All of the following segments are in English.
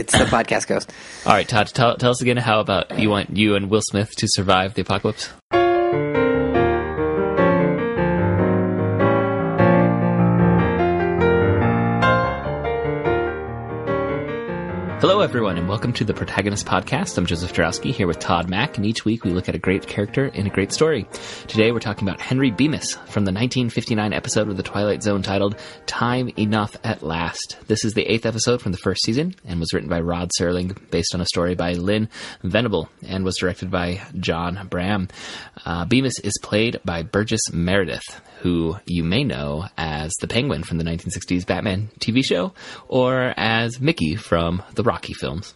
It's the podcast ghost. All right, Todd, tell, tell us again how about you want you and Will Smith to survive the apocalypse? Everyone, and welcome to the Protagonist Podcast. I'm Joseph Darowski here with Todd Mack, and each week we look at a great character in a great story. Today we're talking about Henry Bemis from the 1959 episode of The Twilight Zone titled Time Enough at Last. This is the eighth episode from the first season and was written by Rod Serling based on a story by Lynn Venable and was directed by John Brahm. Uh, Bemis is played by Burgess Meredith, who you may know as the Penguin from the 1960s Batman TV show or as Mickey from the Rocky films.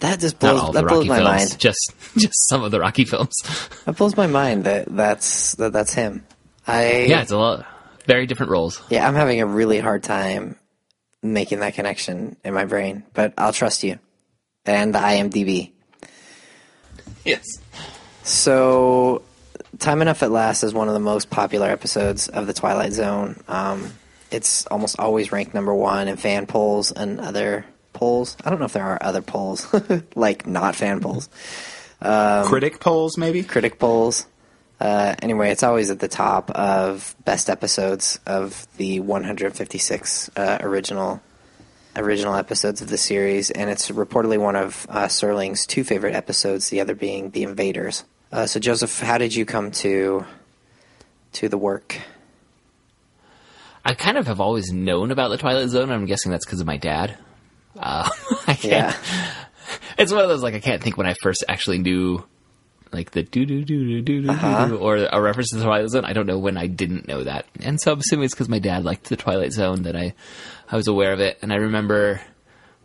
That just blows, that the blows Rocky my films, mind. just just some of the Rocky films. That blows my mind that that's that that's him. I yeah, it's a lot very different roles. yeah, I'm having a really hard time making that connection in my brain, but I'll trust you and the IMDb. Yes. So, Time Enough at Last is one of the most popular episodes of The Twilight Zone. Um, it's almost always ranked number one in fan polls and other polls. I don't know if there are other polls, like not fan polls, Critic polls, maybe. critic polls. Uh, anyway, it's always at the top of best episodes of the 156 uh, original original episodes of the series, and it's reportedly one of uh, Serling's two favorite episodes. The other being The Invaders. Uh, so, Joseph, how did you come to to the work? I kind of have always known about the Twilight Zone. I'm guessing that's because of my dad. Uh, I can't, Yeah, It's one of those like I can't think when I first actually knew like the do do do do do do Uh-huh. do or a reference to the Twilight Zone. I don't know when I didn't know that, and so I'm assuming it's because my dad liked the Twilight Zone that I I was aware of it. And I remember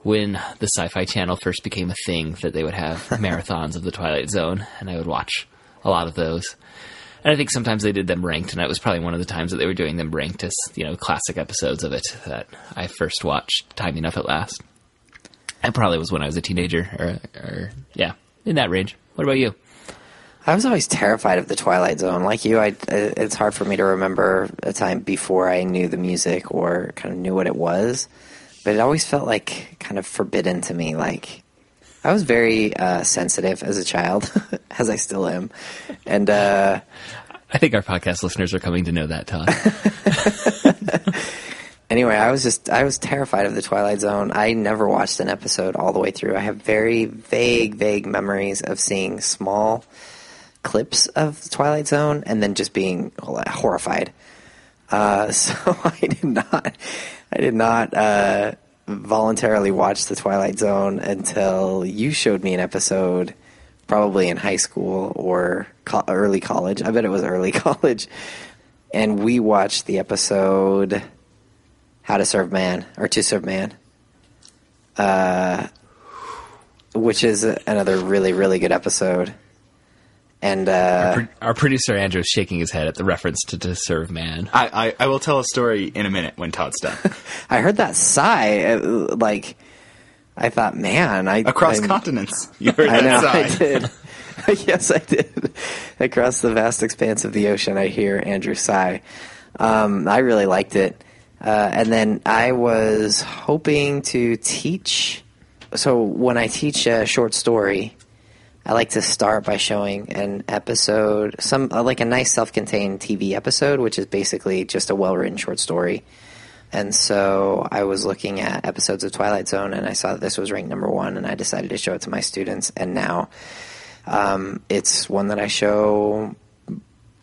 when the Sci-Fi Channel first became a thing that they would have marathons of the Twilight Zone, and I would watch a lot of those. And I think sometimes they did them ranked, and that was probably one of the times that they were doing them ranked as you know classic episodes of it that I first watched. Time enough at last. It probably was when I was a teenager, or, or yeah, in that range. What about you? I was always terrified of the Twilight Zone. Like you, I, it's hard for me to remember a time before I knew the music or kind of knew what it was. But it always felt like kind of forbidden to me. Like I was very uh, sensitive as a child, as I still am, and uh, I think our podcast listeners are coming to know that, Todd. anyway, I was just I was terrified of the Twilight Zone. I never watched an episode all the way through. I have very vague, vague memories of seeing small clips of the Twilight Zone and then just being horrified. Uh, so I did not, I did not uh, voluntarily watch the Twilight Zone until you showed me an episode, probably in high school or co- early college. I bet it was early college, and we watched the episode "How to Serve Man" or "To Serve Man," uh, which is another really, really good episode. And uh, Pro- our producer Andrew is shaking his head at the reference to "To Serve Man." I, I, I will tell a story in a minute when Todd's done. I heard that sigh. uh, Like, I thought, man, I Across I, continents, you heard I that know, I sigh. did. yes, I did. Across the vast expanse of the ocean, I hear Andrew sigh. Um, I really liked it, uh, and then I was hoping to teach. So when I teach a short story, I like to start by showing an episode, some uh, like a nice self-contained TV episode, which is basically just a well-written short story. And so I was looking at episodes of Twilight Zone, and I saw that this was ranked number one, and I decided to show it to my students. And now um, it's one that I show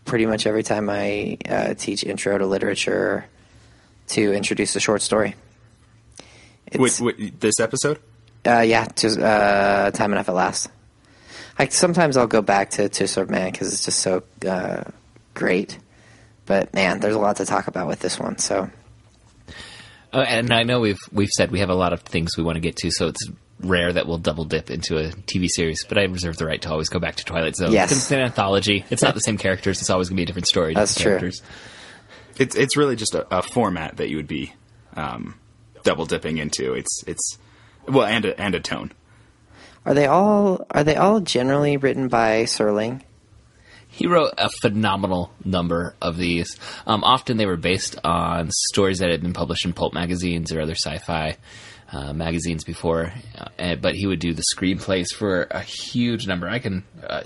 pretty much every time I uh, teach Intro to Literature to introduce a short story. It's, Wait, wait, this episode? uh, yeah, just uh, time enough at last. I sometimes I'll go back to To Serve Man because it's just so uh, great. But man, there's a lot to talk about with this one. So Uh, and I know we've we've said we have a lot of things we want to get to, so it's rare that we'll double dip into a TV series. But I reserve the right to always go back to Twilight Zone. Yes. 'Cause it's an anthology. It's not the same characters. It's always going to be a different story. That's different true. characters. It's it's really just a, a format that you would be um, double dipping into. It's it's well, and a, and a tone. are they all are they all generally written by Serling? He wrote a phenomenal number of these. Um, often they were based on stories that had been published in pulp magazines or other sci-fi uh, magazines before, uh, but he would do the screenplays for a huge number. I can. Uh,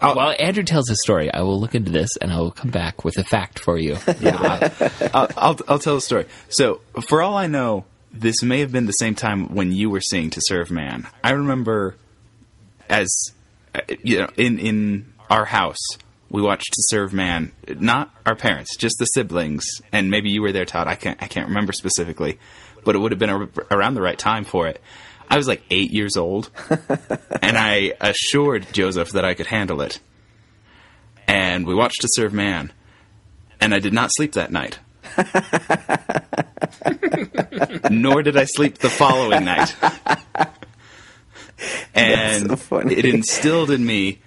I'll- while Andrew tells his story, I will look into this and I will come back with a fact for you. I'll, I'll I'll tell the story. So, for all I know, this may have been the same time when you were seeing To Serve Man. I remember as uh, you know in in our house we watched To Serve Man. Not our parents, just the siblings, and maybe you were there, Todd. I can't I can't remember specifically, but it would have been ar- around the right time for it. I was like eight years old, and I assured Joseph that I could handle it. And we watched To Serve Man, and I did not sleep that night. Nor did I sleep the following night. And so funny. it instilled in me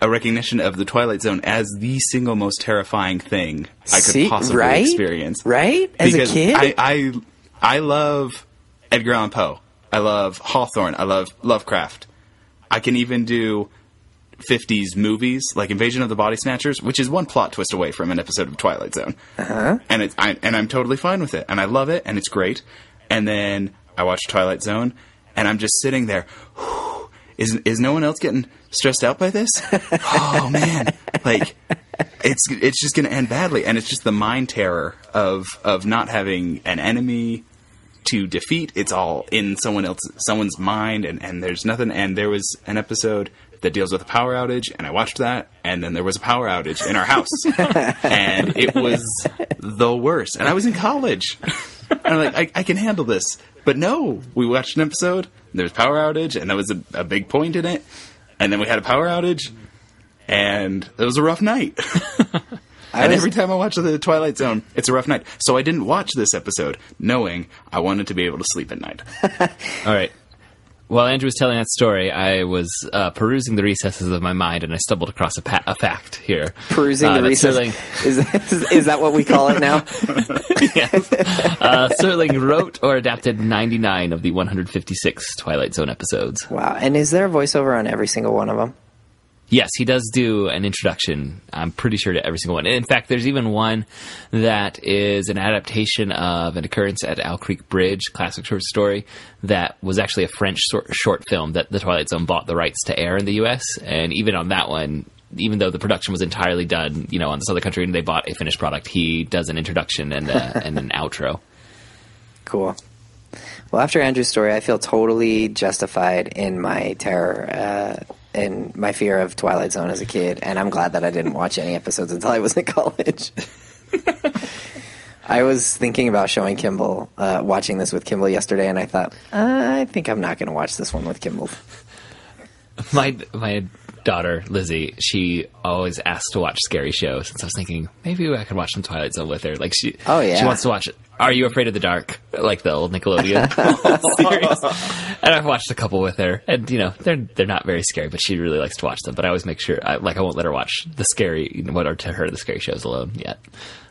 a recognition of the Twilight Zone as the single most terrifying thing I could See, possibly right? experience. Right? As a kid? I, I I love Edgar Allan Poe. I love Hawthorne. I love Lovecraft. I can even do 50s movies like Invasion of the Body Snatchers, which is one plot twist away from an episode of Twilight Zone. Uh-huh. And it's I, and I'm totally fine with it, and I love it, and it's great. And then I watch Twilight Zone, and I'm just sitting there. Is is no one else getting stressed out by this? oh man, like it's it's just going to end badly, and it's just the mind terror of of not having an enemy to defeat. It's all in someone else, someone's mind, and and there's nothing. And there was an episode that deals with a power outage, and I watched that, and then there was a power outage in our house, and it was the worst. And I was in college. and I'm like, I, I can handle this, but no, we watched an episode. There was power outage, and that was a, a big point in it. And then we had a power outage, and it was a rough night. I and was- every time I watch the Twilight Zone, it's a rough night. So I didn't watch this episode knowing I wanted to be able to sleep at night. All right. While Andrew was telling that story, I was uh, perusing the recesses of my mind, and I stumbled across a, pa- a fact here. Perusing Uh, the recesses Serling... is, is, is that what we call it now? yes. uh, Serling wrote or adapted 99 of the 156 Twilight Zone episodes. wow. And is there a voiceover on every single one of them? Yes, he does do an introduction. I'm pretty sure to every single one. In fact, there's even one that is an adaptation of an occurrence at Owl Creek Bridge, classic short story, that was actually a French short film that the Twilight Zone bought the rights to air in the U.S. And even on that one, even though the production was entirely done, you know, on this other country, and they bought a finished product, he does an introduction and, a, and an outro. Cool. Well, after Andrew's story, I feel totally justified in my terror uh, and my fear of Twilight Zone as a kid, and I'm glad that I didn't watch any episodes until I was in college. I was thinking about showing Kimball, uh, watching this with Kimball yesterday, and I thought, uh, I think I'm not going to watch this one with Kimball. my my daughter Lizzie, she always asks to watch scary shows, and so I was thinking maybe I could watch some Twilight Zone with her. Like she, Oh, yeah. she wants to watch. Are you afraid of the dark? Like the old Nickelodeon series. And I've watched a couple with her, and you know they're they're not very scary, but she really likes to watch them. But I always make sure, I, like I won't let her watch the scary, what are to her the scary shows alone yet.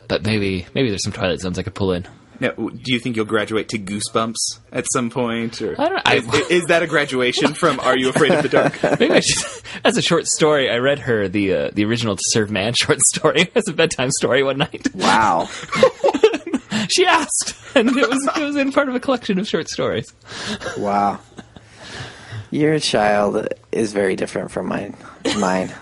But maybe maybe there's some Twilight Zones I could pull in. Now, do you think you'll graduate to Goosebumps at some point? Or I don't- I- is, is that a graduation from Are You Afraid of the Dark? Maybe I should, as a short story, I read her the uh, the original To Serve Man short story as a bedtime story one night. Wow. She asked, and it was it was in part of a collection of short stories. Wow. Your child is very different from mine. Mine.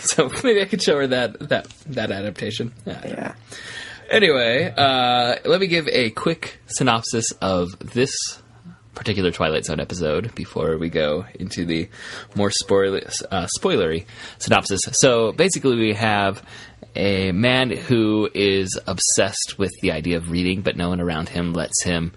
So maybe I could show her that that that adaptation. Yeah. Anyway, uh, let me give a quick synopsis of this particular Twilight Zone episode before we go into the more spoiler, uh, spoilery synopsis. So basically, we have a man who is obsessed with the idea of reading, but no one around him lets him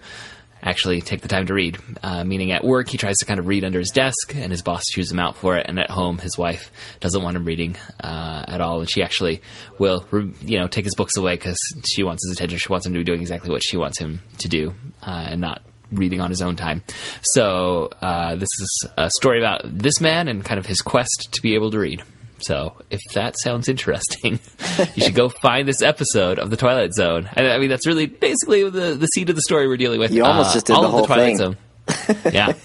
actually take the time to read. Uh, meaning at work, he tries to kind of read under his desk, and his boss chews him out for it. And at home, his wife doesn't want him reading uh, at all, and she actually will, you know, take his books away because she wants his attention. She wants him to be doing exactly what she wants him to do, uh, and not reading on his own time. So uh, this is a story about this man and kind of his quest to be able to read. So if that sounds interesting, you should go find this episode of the Twilight Zone. I, I mean, that's really basically the the seed of the story we're dealing with. You almost Uh, just did all the of whole Twilight thing. Zone. yeah.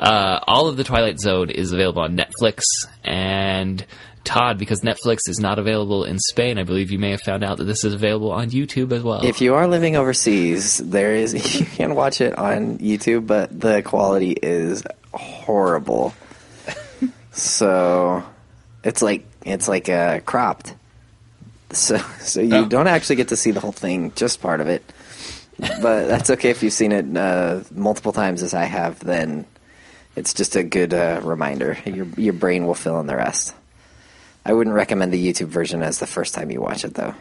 Uh, all of the Twilight Zone is available on Netflix, and Todd, because Netflix is not available in Spain, I believe you may have found out that this is available on YouTube as well. If you are living overseas, there is you can watch it on YouTube, but the quality is horrible. so it's like it's like uh, cropped. So so you Oh. don't actually get to see the whole thing, just part of it. But that's okay if you've seen it uh, multiple times as I have. Then it's just a good uh, reminder. Your your brain will fill in the rest. I wouldn't recommend the YouTube version as the first time you watch it, though.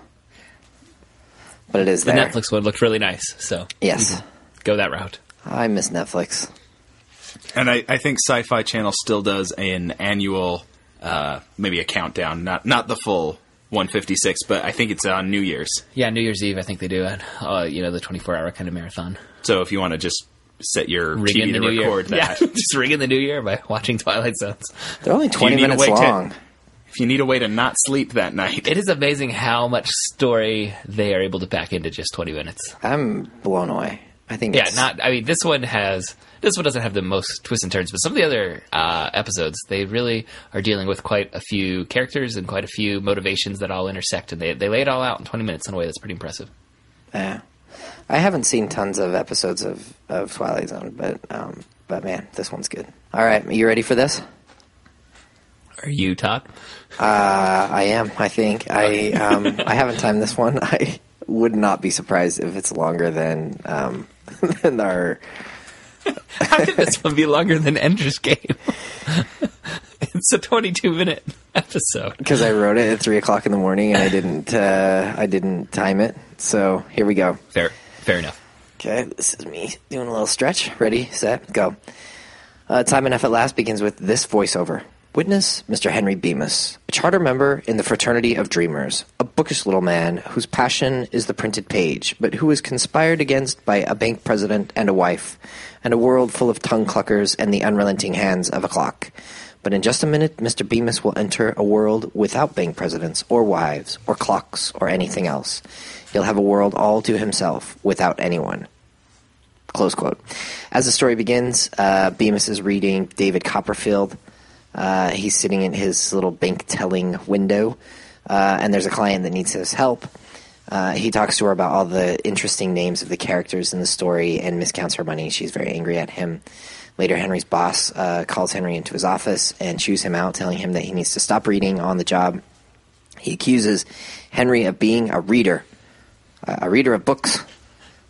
But it is the there. Netflix one looked really nice, so Yes. go that route. I miss Netflix. And I, I think Sci-Fi Channel still does an annual, uh, maybe a countdown, not not the full 156, but I think it's on New Year's. Yeah, New Year's Eve, I think they do it. Uh, you know, the 24 hour kind of marathon. So if you want to just set your Ring TV in the to new record year. that, Yeah, just ring in the new year by watching Twilight Zones. They're only 20 minutes wait to- long. if you need a way to not sleep that night, It is amazing how much story they are able to pack into just 20 minutes. I'm blown away. I think Yeah, it's, not. I mean, this one has. This one doesn't have the most twists and turns, but some of the other uh, episodes, they really are dealing with quite a few characters and quite a few motivations that all intersect, and they they lay it all out in 20 minutes in a way that's pretty impressive. Yeah. I haven't seen tons of episodes of, of Twilight Zone, but um, but man, this one's good. All right, are you ready for this? Are you Todd? Uh, I am. I think I um, I haven't timed this one. I would not be surprised if it's longer than um, than our. How could this one be longer than Ender's Game? it's a 22 minute episode. Because I wrote it at three o'clock in the morning and I didn't uh, I didn't time it. So here we go. Fair, fair enough. Okay, this is me doing a little stretch. Ready, set, go. Uh, Time Enough at Last begins with this voiceover. Witness Mr. Henry Bemis, a charter member in the Fraternity of Dreamers, a bookish little man whose passion is the printed page, but who is conspired against by a bank president and a wife, and a world full of tongue cluckers and the unrelenting hands of a clock. But in just a minute, Mr. Bemis will enter a world without bank presidents, or wives, or clocks, or anything else. He'll have a world all to himself, without anyone. Close quote. As the story begins, uh, Bemis is reading David Copperfield. Uh, he's sitting in his little bank telling window, uh, and there's a client that needs his help. Uh, he talks to her about all the interesting names of the characters in the story and miscounts her money. She's very angry at him. Later, Henry's boss uh, calls Henry into his office and chews him out, telling him that he needs to stop reading on the job. He accuses Henry of being a reader, uh, a reader of books.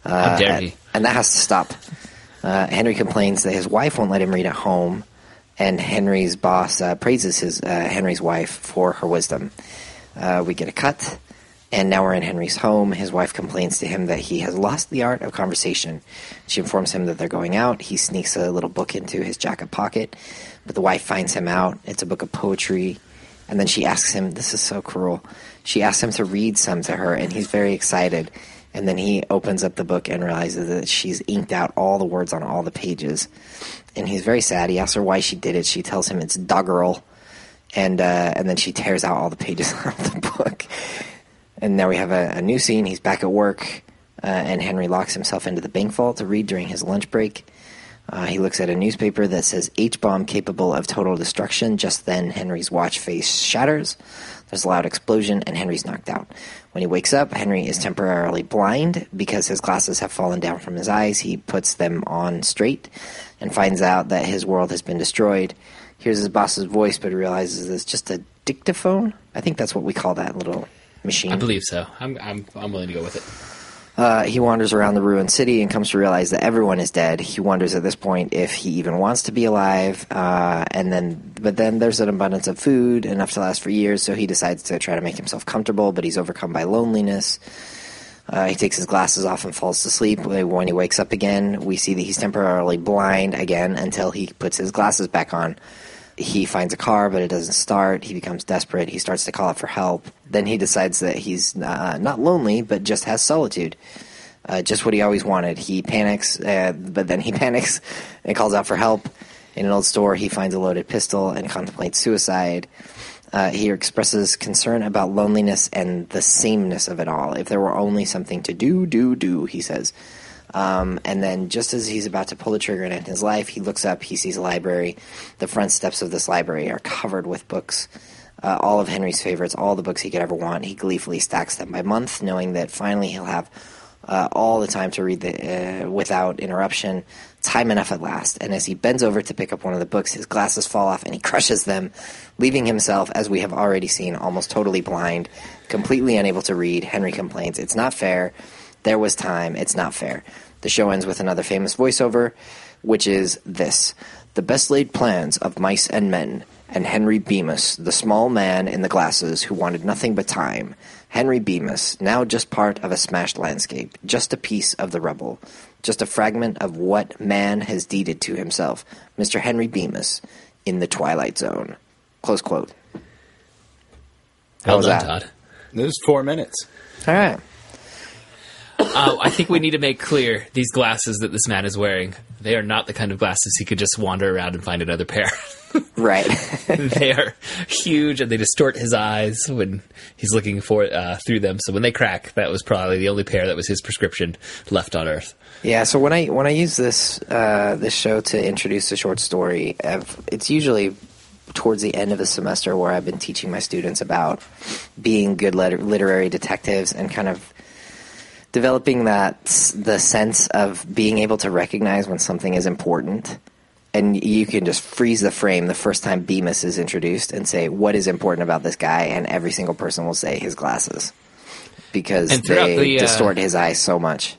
How dare and, he? and that has to stop. Uh, Henry complains that his wife won't let him read at home, and Henry's boss uh, praises his uh, Henry's wife for her wisdom. Uh, we get a cut, and now we're in Henry's home. His wife complains to him that he has lost the art of conversation. She informs him that they're going out. He sneaks a little book into his jacket pocket, but the wife finds him out. It's a book of poetry, and then she asks him, This is so cruel. She asks him to read some to her, and he's very excited. And then he opens up the book and realizes that she's inked out all the words on all the pages. And he's very sad. He asks her why she did it. She tells him it's doggerel. And, uh, and then she tears out all the pages of the book. And now we have a, a new scene. He's back at work, uh, and Henry locks himself into the bank vault to read during his lunch break. Uh, he looks at a newspaper that says H bomb capable of total destruction. Just then, Henry's watch face shatters. There's a loud explosion, and Henry's knocked out. When he wakes up, Henry is temporarily blind because his glasses have fallen down from his eyes. He puts them on straight and finds out that his world has been destroyed. Hears his boss's voice, but realizes it's just a dictaphone. I think that's what we call that little machine. I believe so. I'm, I'm, I'm willing to go with it. Uh, he wanders around the ruined city and comes to realize that everyone is dead. He wonders at this point if he even wants to be alive. Uh, and then, but then there's an abundance of food, enough to last for years. So he decides to try to make himself comfortable, but he's overcome by loneliness. Uh, he takes his glasses off and falls to sleep. When he wakes up again, we see that he's temporarily blind again until he puts his glasses back on. He finds a car, but it doesn't start. He becomes desperate. He starts to call out for help. Then he decides that he's uh, not lonely, but just has solitude. Uh, just what he always wanted. He panics, uh, but then he panics and calls out for help. In an old store, he finds a loaded pistol and contemplates suicide. Uh, he expresses concern about loneliness and the sameness of it all. If there were only something to do, do, do, he says. Um, and then, just as he's about to pull the trigger and end his life, he looks up. He sees a library. The front steps of this library are covered with books. uh, all of Henry's favorites, all the books he could ever want. He gleefully stacks them by month, knowing that finally he'll have uh, all the time to read the, uh, without interruption. Time enough at last. And as he bends over to pick up one of the books, his glasses fall off and he crushes them, leaving himself, as we have already seen, almost totally blind, completely unable to read. Henry complains, It's not fair. There was time. It's not fair. The show ends with another famous voiceover, which is this The best laid plans of mice and men, and Henry Bemis, the small man in the glasses who wanted nothing but time. Henry Bemis, now just part of a smashed landscape, just a piece of the rubble, just a fragment of what man has deeded to himself. Mr. Henry Bemis in the Twilight Zone. Close quote. How Well was done, that? Todd. It was four minutes. All right. Uh, I think we need to make clear these glasses that this man is wearing. They are not the kind of glasses he could just wander around and find another pair. Right. they are huge and they distort his eyes when he's looking for uh, through them. So when they crack, that was probably the only pair that was his prescription left on Earth. Yeah, so when I when I use this uh, this show to introduce a short story, I've, it's usually towards the end of the semester where I've been teaching my students about being good liter- literary detectives and kind of developing that the sense of being able to recognize when something is important. And you can just freeze the frame the first time Bemis is introduced and say what is important about this guy, and every single person will say his glasses because they the, uh, distort his eyes so much.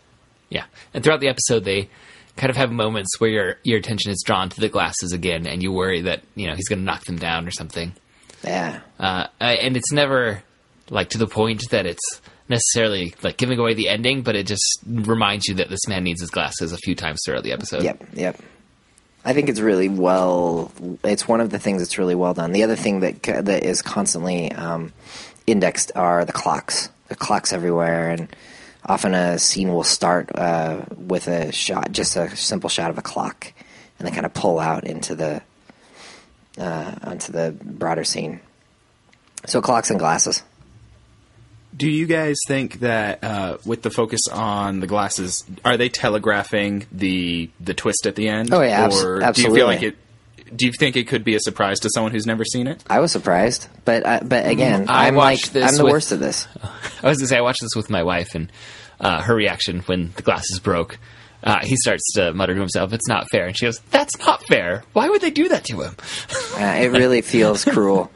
Yeah, and throughout the episode, they kind of have moments where your your attention is drawn to the glasses again, and you worry that you know he's going to knock them down or something. Yeah. Uh, and it's never like to the point that it's necessarily like giving away the ending, but it just reminds you that this man needs his glasses a few times throughout the episode. Yep, yep. I think it's really well. It's one of the things that's really well done. The other thing that that is constantly um, indexed are the clocks. The clocks everywhere, and often a scene will start uh, with a shot, just a simple shot of a clock, and then kind of pull out into the uh, onto the broader scene. So clocks and glasses. Do you guys think that uh, with the focus on the glasses, are they telegraphing the the twist at the end? Oh, yeah, abs- or do you feel like it? Do you think it could be a surprise to someone who's never seen it? I was surprised, but uh, but again, I I'm like watched this I'm the with- worst at this. I was gonna say I watched this with my wife, and uh, her reaction when the glasses broke. Uh, he starts to mutter to himself, "It's not fair," and she goes, "That's not fair. Why would they do that to him?" Uh, it really feels cruel.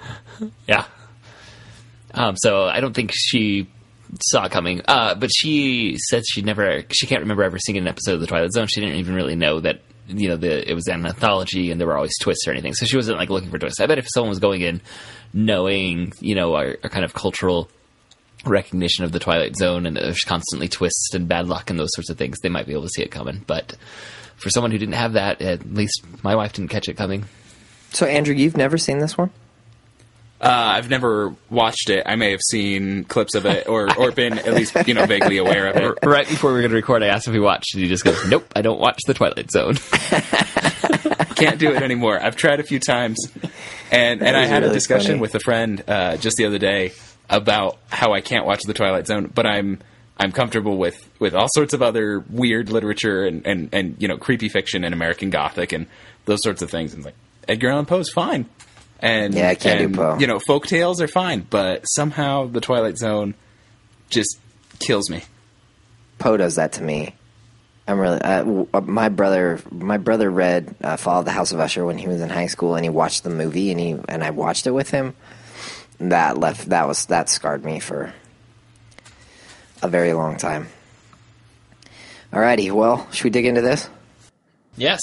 Yeah. Um, so I don't think she saw coming. Uh, but she said she never, she can't remember ever seeing an episode of The Twilight Zone. She didn't even really know that, you know, the, it was an anthology and there were always twists or anything. So she wasn't like looking for twists. I bet if someone was going in knowing, you know, our, our kind of cultural recognition of The Twilight Zone and there's constantly twists and bad luck and those sorts of things, they might be able to see it coming. But for someone who didn't have that, at least my wife didn't catch it coming. So Andrew, you've never seen this one? Uh, I've never watched it. I may have seen clips of it, or or been at least you know vaguely aware of it. right before we were going to record, I asked if he watched, and he just goes, "Nope, I don't watch The Twilight Zone." Can't do it anymore. I've tried a few times, and and I was had a discussion funny. with a friend uh, just the other day about how I can't watch The Twilight Zone, but I'm I'm comfortable with with all sorts of other weird literature and and and you know creepy fiction and American Gothic and those sorts of things. And like Edgar Allan Poe's fine, and Yeah, I can't do Poe. You know, folk tales are fine, but somehow The Twilight Zone just kills me. Poe does that to me. I'm really uh, uh, my brother. My brother read uh, "Fall of the House of Usher" when he was in high school, and he watched the movie, and he and I watched it with him. That left that was that scarred me for a very long time. Alrighty, well, should we dig into this? yes,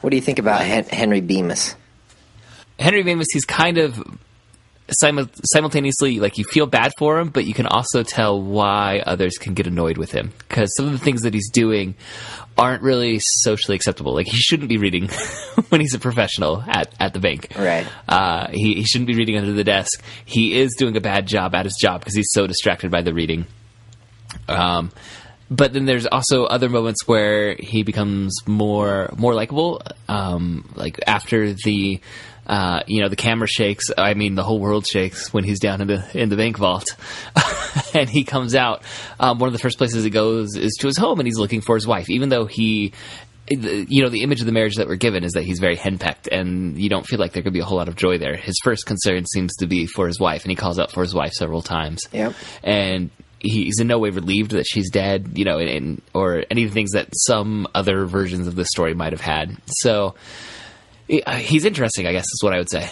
What do you think about Hen- Henry Bemis? Henry Bemis. He's kind of simu- simultaneously like you feel bad for him, but you can also tell why others can get annoyed with him because some of the things that he's doing aren't really socially acceptable. Like he shouldn't be reading when he's a professional at at the bank. Right. Uh, he, he shouldn't be reading under the desk. He is doing a bad job at his job because he's so distracted by the reading. Um, but then there's also other moments where he becomes more more likable. Um, like after the uh, you know the camera shakes, I mean the whole world shakes when he's down in the in the bank vault, and he comes out. Um, one of the first places he goes is to his home, and he's looking for his wife, even though he you know, the image of the marriage that we're given is that he's very henpecked, and you don't feel like there could be a whole lot of joy there. His first concern seems to be for his wife, and he calls out for his wife several times. Yep. And he's in no way relieved that she's dead, you know, and, or any of the things that some other versions of the story might have had. So he's interesting, I guess, is what I would say.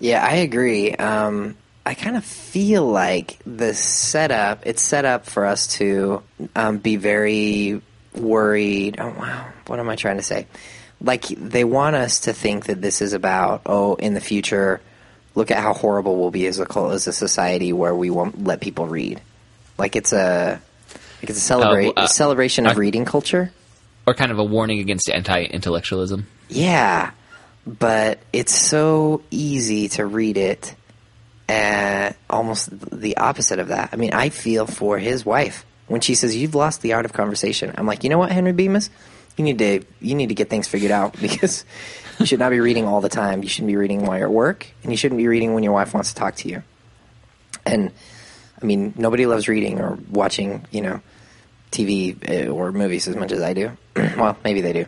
Yeah, I agree. Um, I kind of feel like the setup, it's set up for us to um, be very worried. Oh, wow. What am I trying to say? Like, they want us to think that this is about, oh, in the future, look at how horrible we'll be as a, as a society where we won't let people read. Like, it's a. Like it's a, celebra- uh, uh, a celebration of uh, reading culture, or kind of a warning against anti-intellectualism. Yeah, but it's so easy to read it and almost the opposite of that. I mean, I feel for his wife when she says you've lost the art of conversation. I'm like, you know what, Henry Bemis, you need to you need to get things figured out because you should not be reading all the time. You shouldn't be reading while you're at work, and you shouldn't be reading when your wife wants to talk to you. And I mean, nobody loves reading or watching, you know, TV uh, or movies as much as I do. well, maybe they do.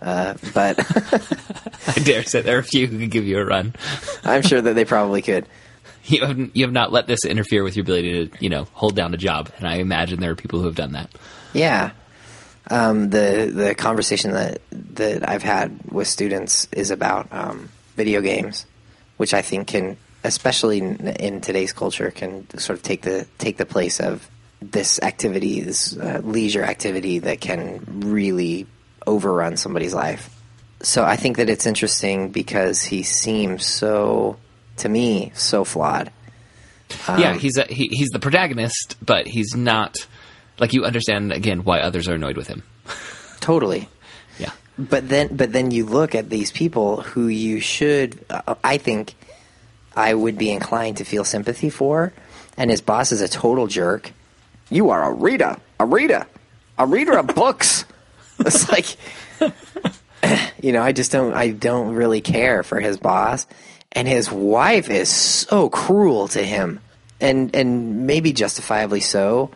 Uh, but I dare say there are a few who could give you a run. I'm sure that they probably could. You have, you have not let this interfere with your ability to, you know, hold down a job, and I imagine there are people who have done that. Yeah, um, the the conversation that that I've had with students is about um, video games, which I think can, especially in, in, today's culture, can sort of take the take the place of this activity, this uh, leisure activity that can really overrun somebody's life. So I think that it's interesting because he seems so, to me, so flawed. Um, yeah, he's a, he, he's the protagonist, but he's not like you understand again why others are annoyed with him. totally. Yeah. But then, but then you look at these people who you should, uh, I think, I would be inclined to feel sympathy for, and his boss is a total jerk. You are a reader, a reader, a reader of books. It's like, you know, I just don't, I don't really care for his boss, and his wife is so cruel to him, and and maybe justifiably so,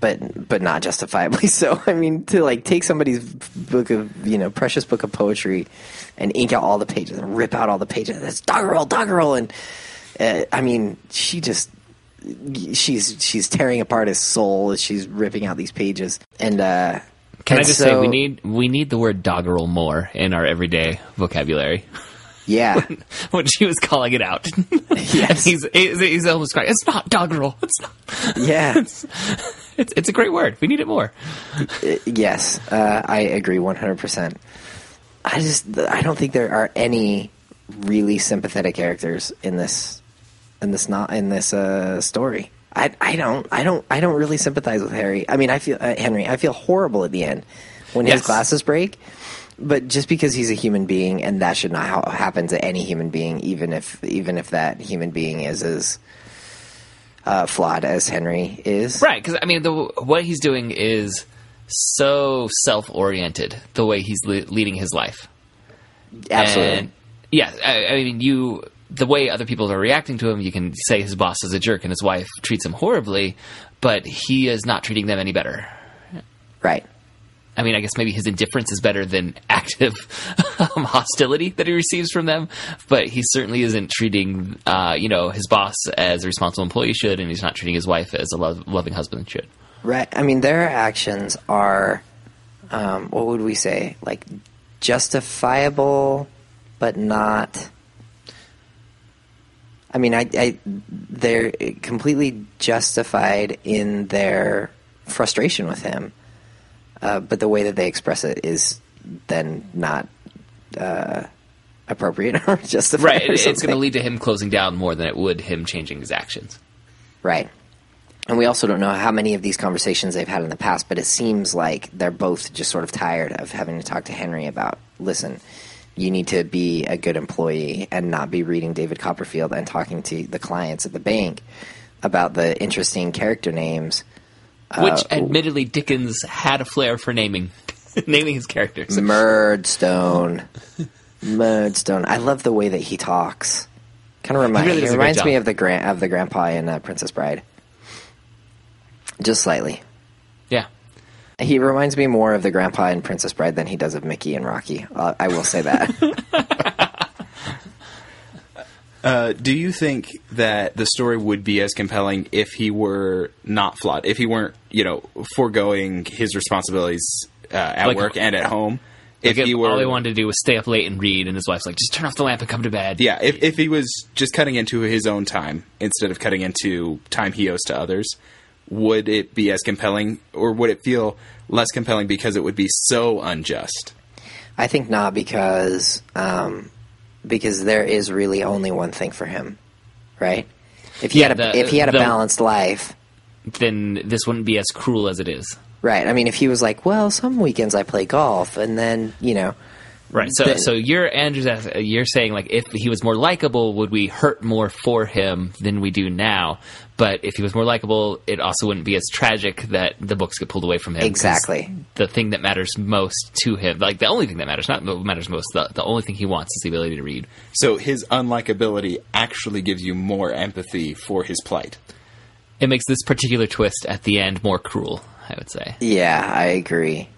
but but not justifiably so. I mean, to like take somebody's book of you know precious book of poetry, and ink out all the pages and rip out all the pages. That's doggerel, doggerel, and uh, I mean, she just she's she's tearing apart his soul as she's ripping out these pages, and uh, can and I just so, say we need we need the word doggerel more in our everyday vocabulary. Yeah, when, when she was calling it out, yes, he's, he's, he's almost crying. It's not doggerel. It's not. Yeah, it's, it's, it's a great word. We need it more. yes, uh, I agree one hundred percent. I just I don't think there are any really sympathetic characters in this in this not in this uh, story. I, I don't I don't I don't really sympathize with Harry. I mean, I feel uh, Henry. I feel horrible at the end when yes. his glasses break. But just because he's a human being, and that should not ha- happen to any human being, even if even if that human being is as uh, flawed as Henry is, right? Because I mean, the, what he's doing is so self-oriented. The way he's le- leading his life, absolutely. And, yeah, I, I mean, you the way other people are reacting to him, you can say his boss is a jerk and his wife treats him horribly, but he is not treating them any better. Right. I mean, I guess maybe his indifference is better than active um, hostility that he receives from them, but he certainly isn't treating, uh, you know, his boss as a responsible employee should, and he's not treating his wife as a lo- loving husband should. Right. I mean, their actions are, um, what would we say, like justifiable, but not I mean, I, I, they're completely justified in their frustration with him, uh, but the way that they express it is then not uh, appropriate or justified. Right, or it's going to lead to him closing down more than it would him changing his actions. Right. And we also don't know how many of these conversations they've had in the past, but it seems like they're both just sort of tired of having to talk to Henry about, listen, you need to be a good employee and not be reading David Copperfield and talking to the clients at the bank about the interesting character names. Which, uh, admittedly, Dickens had a flair for naming naming his characters. Murdstone. Murdstone. I love the way that he talks. Kind of remind, really reminds me of the grand of the grandpa in uh, Princess Bride. Just slightly. Yeah. He reminds me more of the grandpa in Princess Bride than he does of Mickey and Rocky. Uh, I will say that. Uh, do you think that the story would be as compelling if he were not flawed? If he weren't, you know, foregoing his responsibilities uh, at Like- work and at home? Like If if he were, all he wanted to do was stay up late and read, and his wife's like, "Just turn off the lamp and come to bed." yeah, if if he was just cutting into his own time instead of cutting into time he owes to others, would it be as compelling, or would it feel less compelling because it would be so unjust? I think not because um, because there is really only one thing for him, right? If he Yeah, had a, the- if he had a the- balanced life, Then this wouldn't be as cruel as it is. right? I mean, if he was like, well, some weekends I play golf, and then you know, Right. So, Then- so you're Andrew's. ask- You're saying like if he was more likable, would we hurt more for him than we do now? But if he was more likable, it also wouldn't be as tragic that the books get pulled away from him. Exactly. The thing that matters most to him, like the only thing that matters, not what matters most, the, the only thing he wants is the ability to read. So his unlikability actually gives you more empathy for his plight. It makes this particular twist at the end more cruel. I would say. yeah, I agree.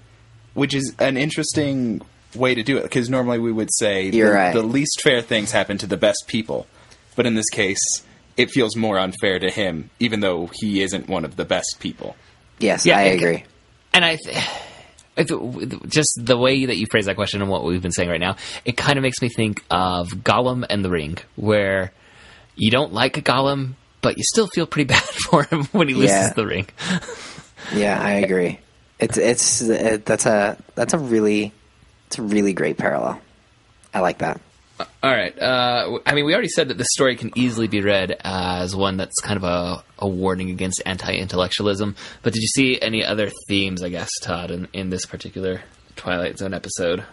which is an interesting way to do it because normally we would say the, right. the least fair things happen to the best people but in this case it feels more unfair to him even though he isn't one of the best people Yes, Yeah, I it- agree. And I, th- I th- just the way that you phrase that question and what we've been saying right now, it kind of makes me think of Gollum and the Ring, where you don't like Gollum, but you still feel pretty bad for him when he loses Yeah. the ring. Yeah, I agree. It's it's it, that's a that's a really it's a really great parallel. I like that. All right. Uh, I mean, we already said that this story can easily be read as one that's kind of a, a warning against anti-intellectualism. But did you see any other themes, I guess, Todd, in, in this particular Twilight Zone episode?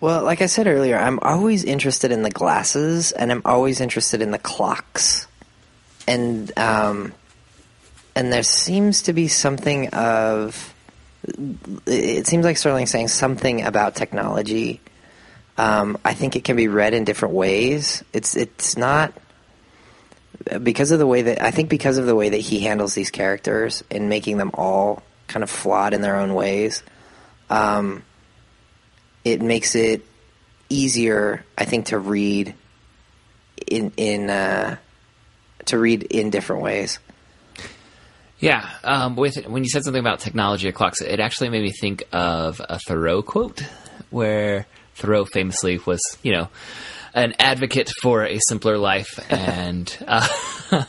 Well, like I said earlier, I'm always interested in the glasses, and I'm always interested in the clocks, and um, and there seems to be something of. It seems like Serling's saying something about technology. Um, I think it can be read in different ways. It's it's not because of the way that I think because of the way that he handles these characters and making them all kind of flawed in their own ways. Um, it makes it easier, I think, to read in in uh, to read in different ways. Yeah, um, with when you said something about technology or clocks, it actually made me think of a Thoreau quote, where Thoreau famously was, you know, an advocate for a simpler life, and uh,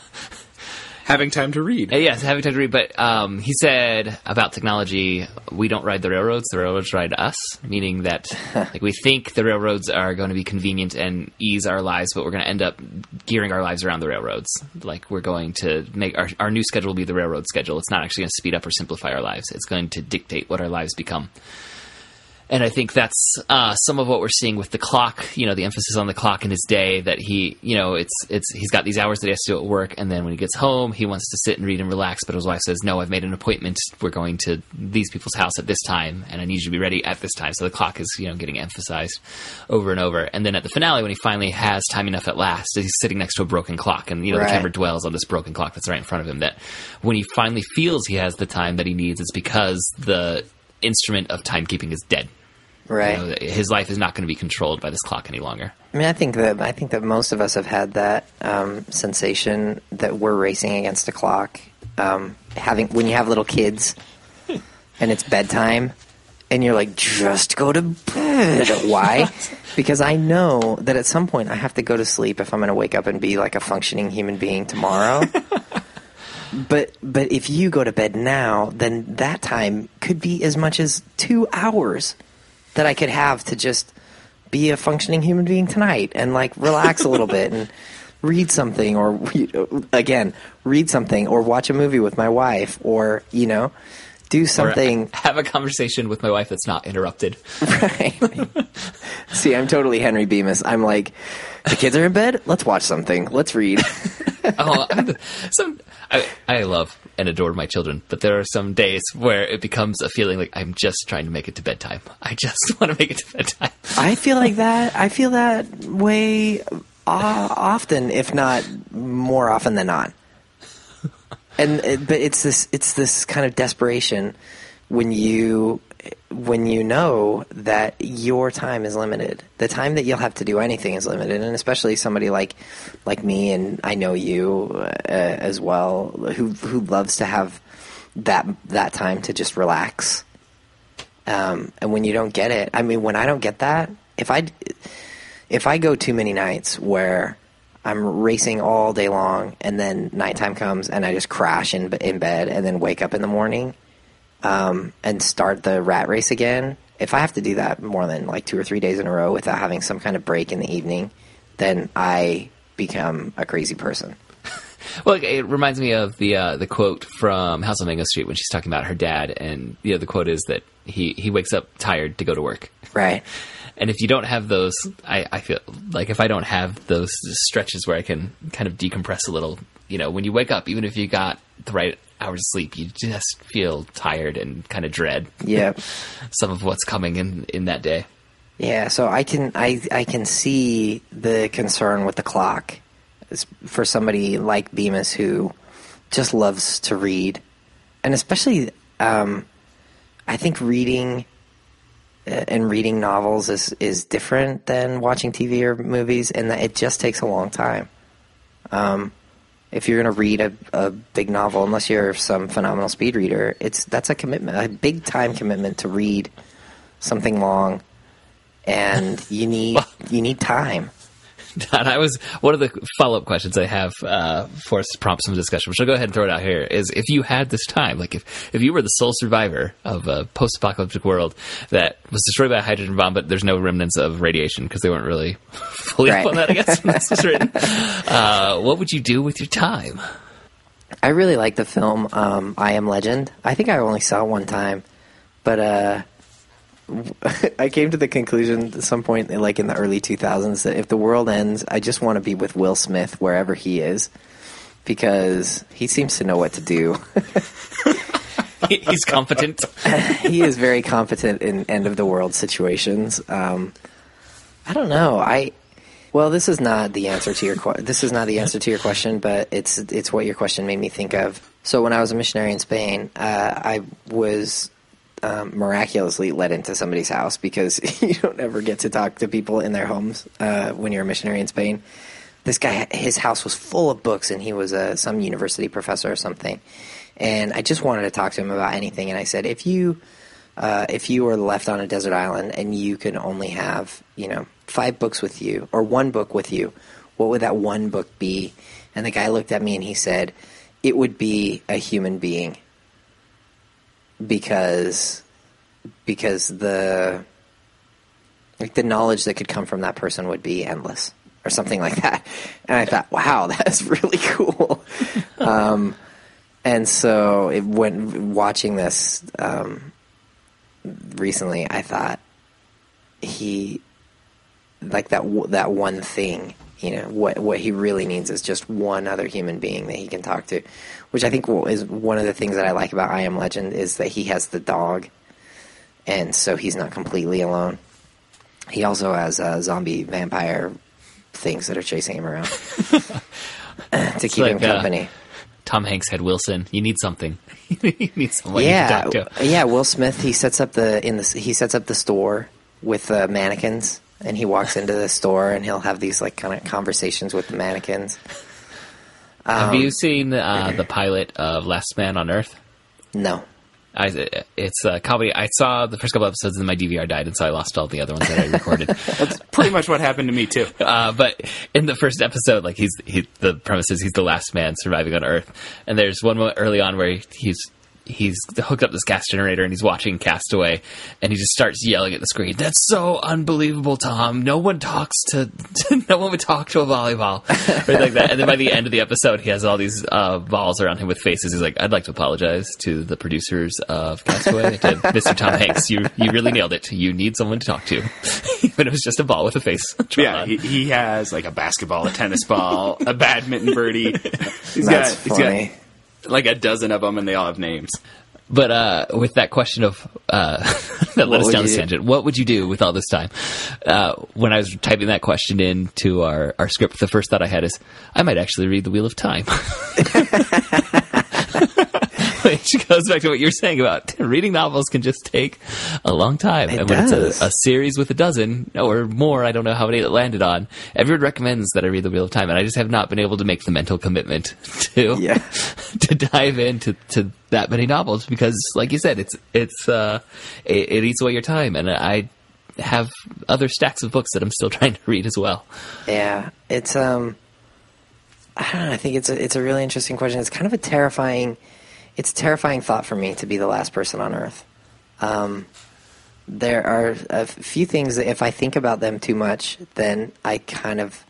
having time to read yes, having time to read. But um, he said about technology, we don't ride the railroads; the railroads ride us. Meaning that, like, we think the railroads are going to be convenient and ease our lives, but we're going to end up gearing our lives around the railroads. Like, we're going to make our our new schedule be the railroad schedule. It's not actually going to speed up or simplify our lives. It's going to dictate what our lives become. And I think that's uh, some of what we're seeing with the clock. You know, the emphasis on the clock in his day. That he, you know, it's it's he's got these hours that he has to do at work, and then when he gets home, he wants to sit and read and relax. But his wife says, "No, I've made an appointment. We're going to these people's house at this time, and I need you to be ready at this time." So the clock is, you know, getting emphasized over and over. And then at the finale, when he finally has time enough at last, he's sitting next to a broken clock, and you know, Right. the camera dwells on this broken clock that's right in front of him. That when he finally feels he has the time that he needs, it's because the instrument of timekeeping is dead. Right. You know, his life is not going to be controlled by this clock any longer. I mean, I think that I think that most of us have had that um, sensation that we're racing against a clock. Um, having when you have little kids and it's bedtime, and you're like, just go to bed. Why? Because I know that at some point I have to go to sleep if I'm going to wake up and be like a functioning human being tomorrow. but but if you go to bed now, then that time could be as much as two hours that I could have to just be a functioning human being tonight and like relax a little bit and read something or again read something or watch a movie with my wife or you know do Or something. have a conversation with my wife that's not interrupted. right. See i'm totally henry bemis. I'm like the kids are in bed? Let's watch something. Let's read. Oh, I, mean, some I, I love and adore my children, but there are some days where it becomes a feeling like I'm just trying to make it to bedtime. I just want to make it to bedtime. i feel like that i feel that way often if not more often than not and but it's this it's this kind of desperation when you when you know that your time is limited, the time that you'll have to do anything is limited, and especially somebody like like me, and I know you uh, as well, who who loves to have that that time to just relax. Um, and when you don't get it, I mean, when I don't get that, if I if I go too many nights where I'm racing all day long, and then nighttime comes, and I just crash in in bed, and then wake up in the morning um, and start the rat race again, if I have to do that more than like two or three days in a row without having some kind of break in the evening, then I become a crazy person. Well, it reminds me of the uh, the quote from House on Mango Street when she's talking about her dad, and you know the quote is that he he wakes up tired to go to work. Right. And if you don't have those, I, I feel like if I don't have those stretches where I can kind of decompress a little, you know, when you wake up, even if you got the right hours of sleep, you just feel tired and kind of dread Yeah. some of what's coming in in that day. Yeah, so I can I I can see the concern with the clock for somebody like Bemis who just loves to read, and especially um, I think reading uh, and reading novels is is different than watching TV or movies, and that it just takes a long time. Um, if you're going to read a, a big novel, unless you're some phenomenal speed reader, it's that's a commitment, a big time commitment to read something long, and you need you need time. And I was one of the follow up questions I have uh, for us to prompt some discussion, which I'll go ahead and throw it out here. Is if you had this time, like if if you were the sole survivor of a post apocalyptic world that was destroyed by a hydrogen bomb, but there's no remnants of radiation because they weren't really fully Right. up on that, I guess when this was written. Uh, what would you do with your time? I really like the film um, I Am Legend. I think I only saw it one time, but uh, I came to the conclusion at some point, like in the early 2000s, that if the world ends, I just want to be with Will Smith wherever he is because he seems to know what to do. He's competent. he is very competent in end of the world situations. Um, I don't know. I well, this is not the answer to your que- this is not the answer to your question, but it's it's what your question made me think of. So when I was a missionary in Spain, uh, I was um, miraculously let into somebody's house because you don't ever get to talk to people in their homes uh, when you're a missionary in Spain. This guy, his house was full of books, and he was a some university professor or something. And I just wanted to talk to him about anything. And I said, if you uh, if you were left on a desert island and you could only have you know five books with you or one book with you, what would that one book be? And the guy looked at me and he said, it would be a human being because because the like the knowledge that could come from that person would be endless or something like that. And I thought, wow, that's really cool. um, and so it, went watching this um, recently, I thought he like that that one thing. You know what what he really needs is just one other human being that he can talk to, which I think is one of the things that I like about I Am Legend is that he has the dog, and so he's not completely alone. He also has uh, zombie vampire things that are chasing him around to keep him like, uh, company. Tom Hanks had Wilson. You need something. you need someone yeah, talk to. yeah. Will Smith he sets up the in the he sets up the store with uh, mannequins, and he walks into the store and he'll have these like kind of conversations with the mannequins. Have Um, you seen uh, the pilot of Last Man on Earth? No, I, it's a comedy. I saw the first couple episodes and my DVR died, and so I lost all the other ones that I recorded. That's pretty much what happened to me too. uh, but in the first episode, like he's he, the premise is he's the last man surviving on Earth, and there's one moment early on where he's he's hooked up this gas generator and he's watching Castaway, and he just starts yelling at the screen. That's so unbelievable, Tom. No one talks to, no one would talk to a volleyball, or like that. And then by the end of the episode, he has all these uh, balls around him with faces. He's like, "I'd like to apologize to the producers of Castaway, to Mr. Tom Hanks. You you really nailed it. You need someone to talk to." but it was just a ball with a face. Yeah, he, he has like a basketball, a tennis ball, a badminton birdie. He's that's got, he's funny. got like a dozen of them, and they all have names. But uh, with that question of uh, that led us down you this do? tangent, what would you do with all this time? Uh, when I was typing that question into our, our script, the first thought I had is, I might actually read The Wheel of Time. which goes back to what you were saying about reading novels can just take a long time. It and when does. it's a, a series with a dozen or more, I don't know how many it landed on. Everyone recommends that I read The Wheel of Time, and I just have not been able to make the mental commitment to Yeah. to dive into to that many novels because, like you said, it's it's uh, it, it eats away your time, and I have other stacks of books that I'm still trying to read as well. Yeah, it's um, I don't know. I think it's a it's a really interesting question. It's kind of a terrifying, it's a terrifying thought for me to be the last person on Earth. Um, there are a few things that if I think about them too much, then I kind of,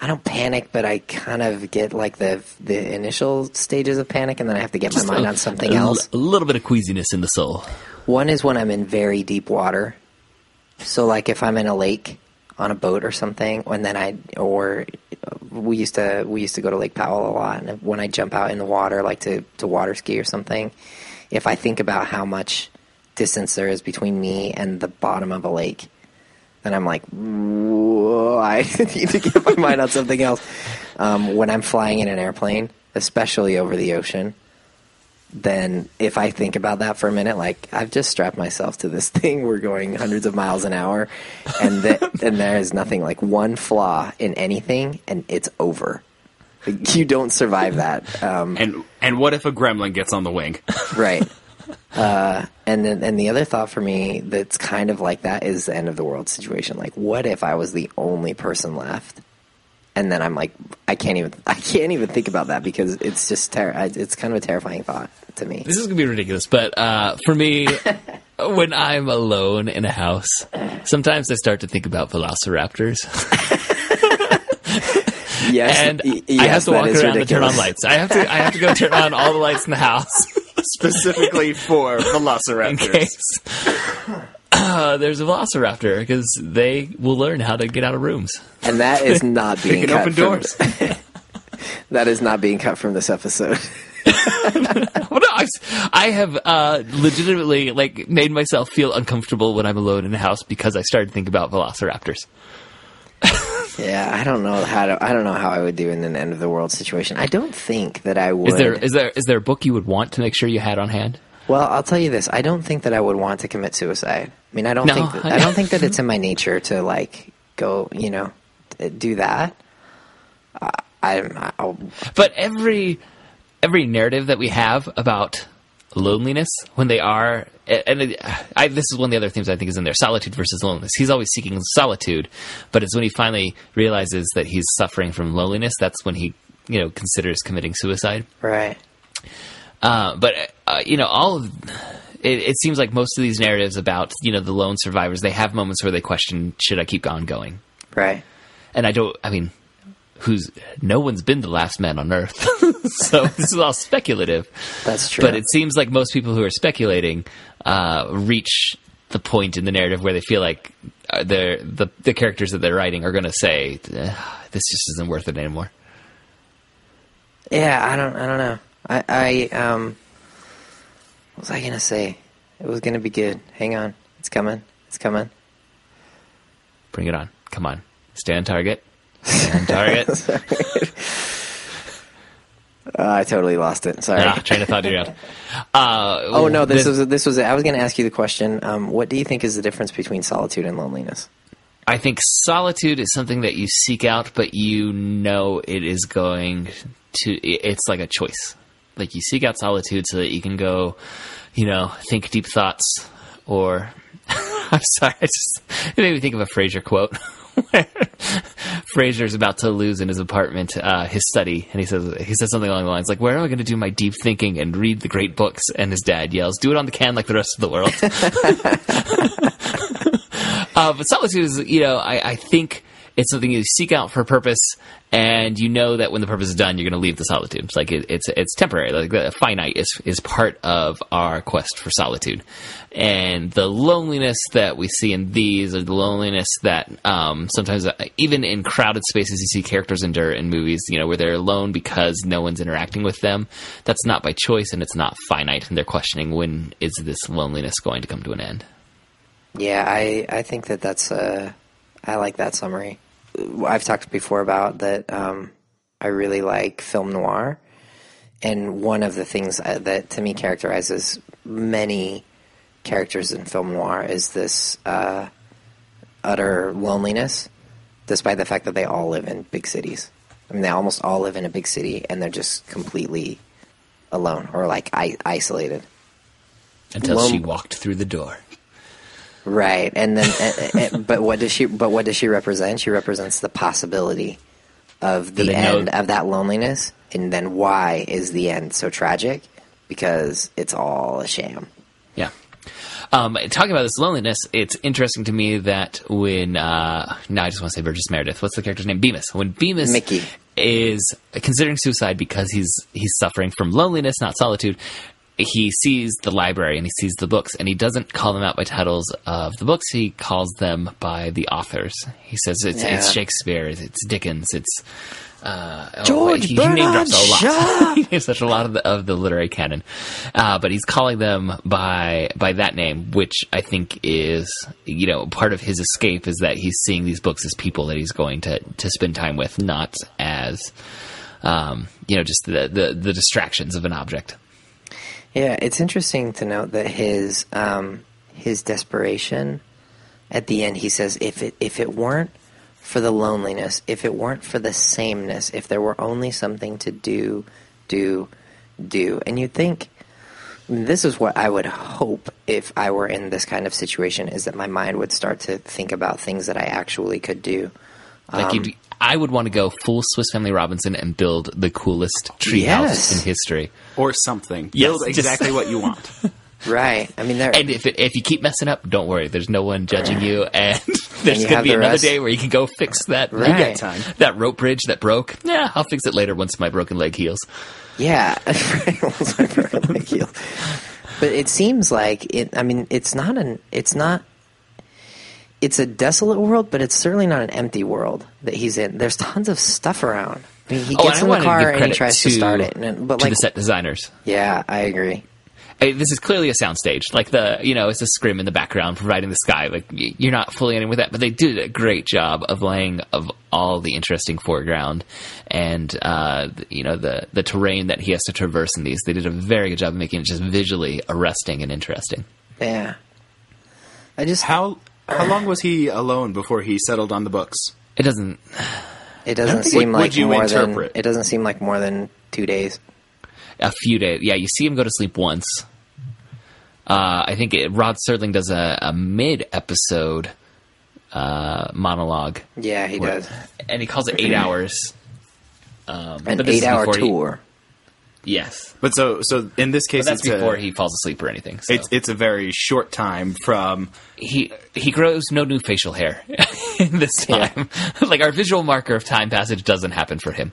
I don't panic, but I kind of get like the the initial stages of panic, and then I have to get my mind a- on something a, else. A little bit of queasiness in the soul. One is when I'm in very deep water. So, like if I'm in a lake on a boat or something, and then I or we used to we used to go to Lake Powell a lot, and when I jump out in the water, like to to water ski or something, if I think about how much distance there is between me and the bottom of a lake, then I'm like, I need to get my mind on something else. Um, when I'm flying in an airplane, especially over the ocean, then if I think about that for a minute, like I've just strapped myself to this thing, we're going hundreds of miles an hour, and th- and there is nothing like one flaw in anything, and it's over. Like, You don't survive that, um, And and what if a gremlin gets on the wing? right? Uh, and then and the other thought for me that's kind of like that is the end of the world situation. Like, what if I was the only person left? And then I'm like, can't even, I can't even think about that because it's just, ter- it's kind of a terrifying thought to me. This is gonna be ridiculous, but uh, for me, when I'm alone in a house, sometimes I start to think about velociraptors, Yes, and y- I yes, have to walk is around and turn on lights. I have to, I have to go turn on all the lights in the house Specifically for in velociraptors. case uh, there's a velociraptor because they will learn how to get out of rooms. and that is not being can cut open from- doors. That is not being cut from this episode. Well, no, I, I have uh, legitimately like made myself feel uncomfortable when I'm alone in a house because I started thinking about velociraptors. yeah, I don't know how to. I don't know how I would do in an end of the world situation. I don't think that I would. Is there is there is there a book you would want to make sure you had on hand? Well, I'll tell you this. I don't think that I would want to commit suicide. I mean, I don't No, think that, I- I don't think that it's in my nature to like go, you know, do that. Uh, I, I'll, But every every narrative that we have about loneliness when they are and I, this is one of the other themes I think is in there solitude versus loneliness. He's always seeking solitude, but it's when he finally realizes that he's suffering from loneliness that's when he you know considers committing suicide. right. Uh, but uh, you know, all of it, it seems like most of these narratives about you know the lone survivors, they have moments where they question, should I keep on going? Right. And I don't. I mean, who's no one's been the last man on Earth, so this is all speculative. That's true. But it seems like most people who are speculating uh, reach the point in the narrative where they feel like uh, they're, the the characters that they're writing are going to say, "This just isn't worth it anymore." Yeah, I don't. I don't know. I. I. Um. What was I gonna say? It was gonna be good. Hang on. It's coming. It's coming. Bring it on! Come on, stay on target. On target. Uh, I totally lost it. Sorry. train of thought, dear. Uh, oh no, this was this was. I was gonna ask you the question. Um, what do you think is the difference between solitude and loneliness? I think solitude is something that you seek out, but you know it is going to. It's like a choice. Like you seek out solitude so that you can go, you know, think deep thoughts. Or I'm sorry, I just it made me think of a Frasier quote. where Frasier's about to lose in his apartment, uh, his study, and he says he says something along the lines like, "Where am I going to do my deep thinking and read the great books?" And his dad yells, "Do it on the can like the rest of the world." Uh, but solitude is, you know, I, I think it's something you seek out for a purpose, and you know that when the purpose is done, you're going to leave the solitude. It's like it, it's it's temporary. Like the finite is is part of our quest for solitude, and the loneliness that we see in these, or the loneliness that um, sometimes uh, even in crowded spaces you see characters endure in movies, you know, where they're alone because no one's interacting with them. That's not by choice, and it's not finite, and they're questioning when is this loneliness going to come to an end. Yeah, I, I think that that's uh, I like that summary. I've talked before about that. Um, I really like film noir, and one of the things uh, that to me characterizes many characters in film noir is this uh, utter loneliness, despite the fact that they all live in big cities. I mean, they almost all live in a big city, and they're just completely alone or like I- isolated. Until Well- she walked through the door. Right, and then, and, and- but what does she? But what does she represent? She represents the possibility of the they know- end of that loneliness, and then why is the end so tragic? Because it's all a sham. Yeah. Um, talking about this loneliness, it's interesting to me that when uh, now I just want to say Burgess Meredith. What's the character's name? Bemis. When Bemis Mickey. is considering suicide because he's he's suffering from loneliness, not solitude. He sees the library and he sees the books, and he doesn't call them out by titles of the books. He calls them by the authors. He says it's, it's Shakespeare, it's Dickens, it's uh, oh, George he, he name drops a lot. He names such a lot of the, of the literary canon, uh, but he's calling them by by that name, which I think is you know part of his escape is that he's seeing these books as people that he's going to to spend time with, not as um, you know just the, the the distractions of an object. Yeah, it's interesting to note that his um, his desperation at the end. He says, "If it if it weren't for the loneliness, if it weren't for the sameness, if there were only something to do, do, do," and you'd think. This is what I would hope if I were in this kind of situation is that my mind would start to think about things that I actually could do. Like you'd, I would want to go full Swiss Family Robinson and build the coolest treehouse Yes. in history. or something. Yes, Build just- exactly what you want. Right. I mean, there, And if it, if you keep messing up, don't worry. There's no one judging you, and there's going to be the another rest. day where you can go fix that. Right. You get time. That rope bridge that broke. Yeah, I'll fix it later once my broken leg heals. Yeah, Once my broken leg healed. But it seems like it. I mean, it's not an. It's not. It's a desolate world, but it's certainly not an empty world that he's in. There's tons of stuff around. I mean, he Oh, gets I in the wanted to give car and he tries to, to- start it, and, but to like, the set designers. yeah, I agree. Hey, this is clearly a soundstage. Like the, you know, it's a scrim in the background providing the sky. Like you're not fully in with that, but they did a great job of laying of all the interesting foreground and, uh, you know, the the terrain that he has to traverse in these. They did a very good job of making it just visually arresting and interesting. Yeah, I just How how long was he alone before he settled on the books? It doesn't. it doesn't think- seem would like you more interpret? than it doesn't seem like more than two days. a few days. Yeah, you see him go to sleep once. Uh, I think it, Rod Serling does a, a mid episode uh, monologue, Yeah, he where- does and he calls it eight hours. Um, an but eight-hour before he- tour. Yes, But so so in this but case, that's it's before a, he falls asleep or anything. So it's it's a very short time from he he grows no new facial hair in this Yeah. time. like our visual marker of time passage doesn't happen for him.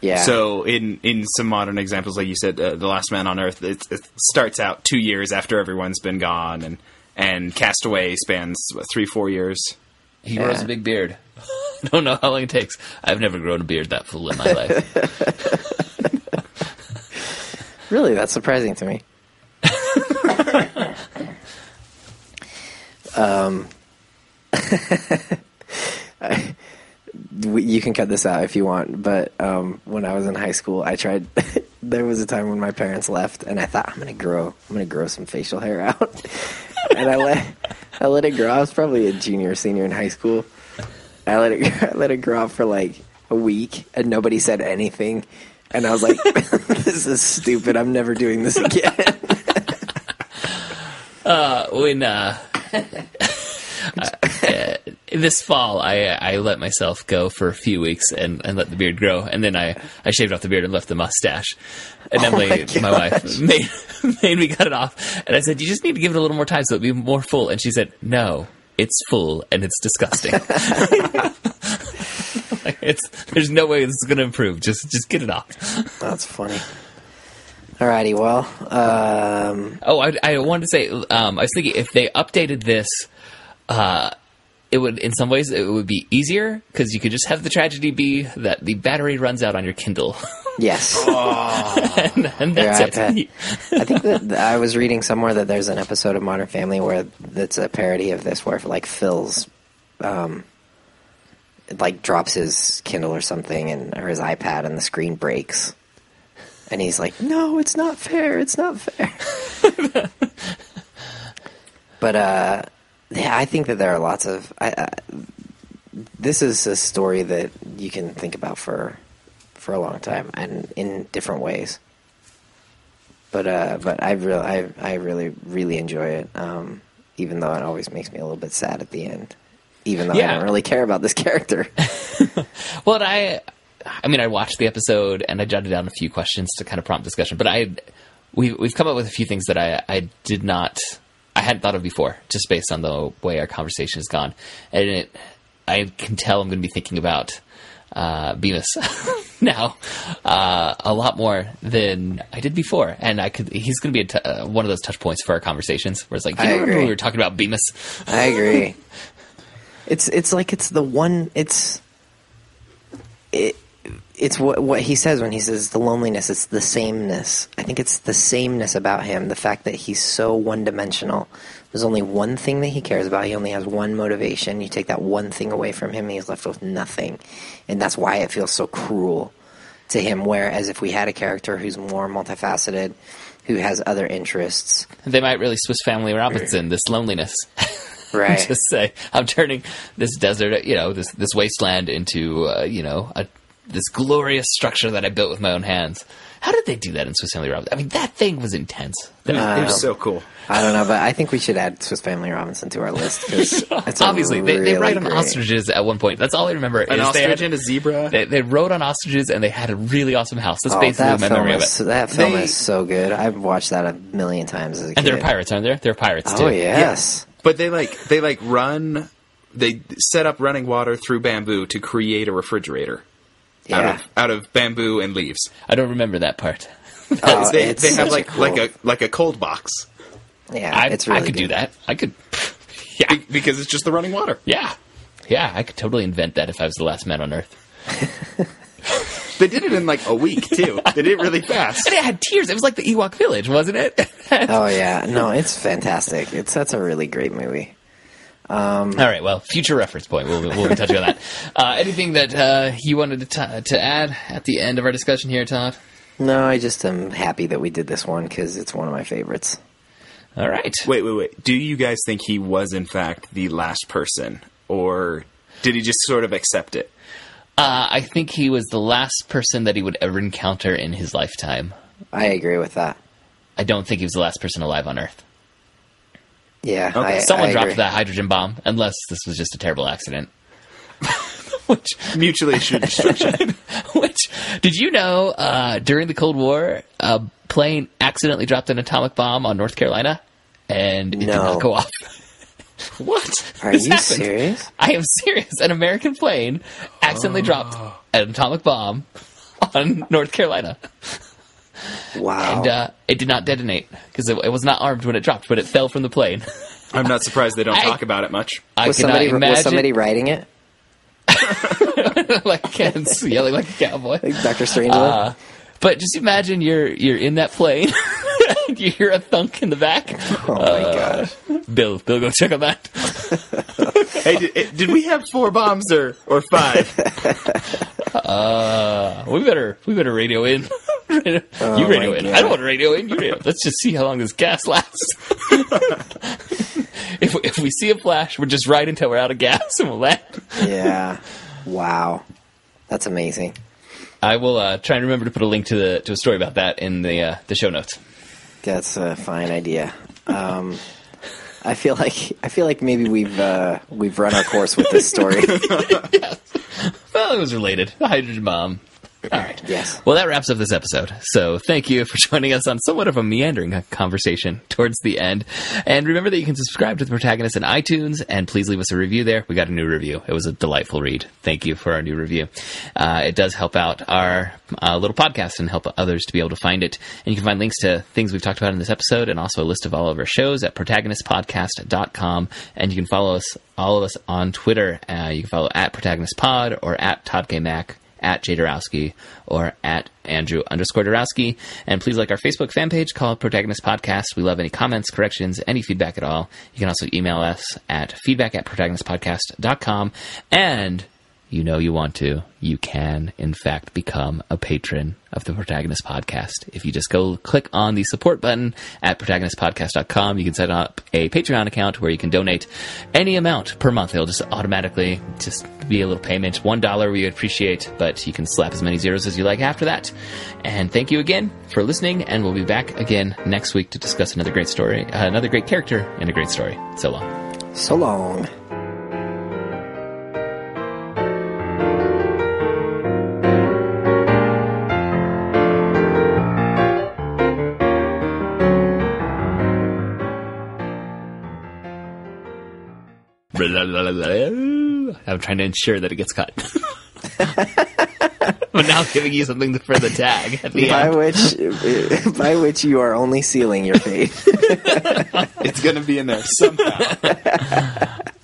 Yeah. So in in some modern examples, like you said, uh, the Last Man on Earth, it, it starts out two years after everyone's been gone, and and Castaway spans what, three four years. He Yeah. grows a big beard. I don't know how long it takes. I've never grown a beard that full in my life. Really, that's surprising to me. um, I- you can cut this out if you want, but um, when I was in high school, I tried. there was a time when my parents left, and I thought I'm gonna grow. I'm gonna grow some facial hair out, and I let I let it grow. I was probably a junior, or senior in high school. I let it I let it grow out for like a week, and nobody said anything. And I was like, "This is stupid. I'm never doing this again." when uh, uh, this fall, I I let myself go for a few weeks and, and let the beard grow, and then I, I shaved off the beard and left the mustache. And Emily, my my, wife, made made me cut it off, and I said, "You just need to give it a little more time so it'll be more full." And she said, "No." It's full and it's disgusting. Like, it's there's no way this is going to improve. Just just get it off. That's funny. Alrighty, well, um, Oh, I, I wanted to say, um, I was thinking if they updated this, uh, it would, in some ways, it would be easier because you could just have the tragedy be that the battery runs out on your Kindle, yes. and, and that's it. I think that that I was reading somewhere that there's an episode of Modern Family where that's a parody of this, where like Phil's, um, like drops his Kindle or something and or his iPad and the screen breaks, and he's like, "No, it's not fair. It's not fair." but uh, yeah, I think that there are lots of. I, I, this is a story that you can think about for for a long time and in different ways. But uh, but I really I I really really enjoy it. Um, even though it always makes me a little bit sad at the end. Even though I don't really care about this character. Well, I, I mean, I watched the episode and I jotted down a few questions to kind of prompt discussion. But I, we we've come up with a few things that I I did not, I hadn't thought of before, just based on the way our conversation has gone, and it, I can tell I'm going to be thinking about uh, Bemis now uh, a lot more than I did before, and I could he's going to be a t- uh, one of those touch points for our conversations where it's like, you I know, agree. we were talking about Bemis? I agree. It's it's like it's the one it's it it's what what he says when he says the loneliness it's the sameness. I think it's the sameness about him, the fact that he's so one-dimensional. There's only one thing that he cares about. He only has one motivation. You take that one thing away from him and he's left with nothing. And that's why it feels so cruel to him whereas if we had a character who's more multifaceted, who has other interests, They might really Swiss Family Robinson this loneliness. right? just say I'm turning this desert, you know, this this wasteland into uh, you know a, this glorious structure that I built with my own hands. How did they do that in Swiss Family Robinson? I mean, that thing was intense. That- it was so cool. I don't know, but I think we should add Swiss Family Robinson to our list because obviously, they, they ride on ostriches at one point. That's all I remember. An is ostrich they, had- and a zebra. they, they rode on ostriches and they had a really awesome house. That's Oh, basically that my film memory of is it. that film They- is so good. I've watched that a million times as a kid. And kid. there are pirates, aren't there? There are pirates too. Oh yes, But they like they like run. They set up running water through bamboo to create a refrigerator out of out of bamboo and leaves. I don't remember that part. Oh, they they have such like cool- like a like a cold box yeah. I, it's really I could do that. I could. Yeah, be- because it's just the running water. yeah, yeah. I could totally invent that if I was the last man on Earth. They did it in like a week too. They did it really fast. And it had tiers. It was like the Ewok Village, wasn't it? Oh yeah, no, it's fantastic. It's that's a really great movie. All right. Well, future reference point. We'll, we'll be touching on that. Uh, anything that uh, you wanted to, t- to add at the end of our discussion here, Todd? No, I just am happy that we did this one because it's one of my favorites. All right. Wait, wait, wait. Do you guys think he was in fact the last person, or did he just sort of accept it? Uh, I think he was the last person that he would ever encounter in his lifetime. I agree with that. I don't think he was the last person alive on Earth. Yeah, Okay. I, Someone I dropped agree. that hydrogen bomb, unless this was just a terrible accident. which, Mutually assured destruction. which, did you know uh, during the Cold War, a plane accidentally dropped an atomic bomb on North Carolina, and it did not go off. what? Are This you happened. serious? I am serious. An American plane accidentally dropped an atomic bomb on North Carolina, Wow. and uh, it did not detonate because it, it was not armed when it dropped, but it fell from the plane. I'm not surprised they don't I- talk about it much. I was somebody imagine was somebody writing it? like Ken's yelling like a cowboy. Like Doctor Strange. Uh, but just imagine you're you're in that plane. and you hear a thunk in the back. oh my gosh. Bill, Bill, go check on that. Hey, did, did we have four bombs or or five? Uh, we better we better radio in. you radio Oh my in. God. I don't want to radio in. You radio. Let's just see how long this gas lasts. if we, if we see a flash, we're just right until we're out of gas and we'll land. Yeah. Wow. That's amazing. I will uh, try and remember to put a link to the to a story about that in the uh, the show notes. That's a fine idea. Um, I feel like I feel like maybe we've uh, we've run our course with this story. Well, it was related. The hydrogen bomb. All right. yes. Well, that wraps up this episode. So thank you for joining us on somewhat of a meandering conversation towards the end. And remember that you can subscribe to the protagonist in iTunes and please leave us a review there. We got a new review. It was a delightful read. Thank you for our new review. Uh, it does help out our uh, little podcast and help others to be able to find it. And you can find links to things we've talked about in this episode and also a list of all of our shows at protagonistpodcast.com. And you can follow us, all of us on Twitter. Uh, you can follow at protagonistpod or at Todd K. Mack at Jay or at Andrew underscore Darowski. And please like our Facebook fan page called Protagonist Podcast. We love any comments, corrections, any feedback at all. You can also email us at feedback at protagonistpodcast.com. And you know you want to, you can, in fact, become a patron of the Protagonist Podcast. If you just go click on the support button at protagonistpodcast.com, you can set up a Patreon account where you can donate any amount per month. It'll just automatically just be a little payment. One dollar we appreciate, but you can slap as many zeros as you like after that. And thank you again for listening, and we'll be back again next week to discuss another great story, uh, another great character, and a great story. So long. So long. I'm trying to ensure that it gets cut. but now I'm giving you something for the tag at the By end. which, by which you are only sealing your fate. It's going to be in there somehow.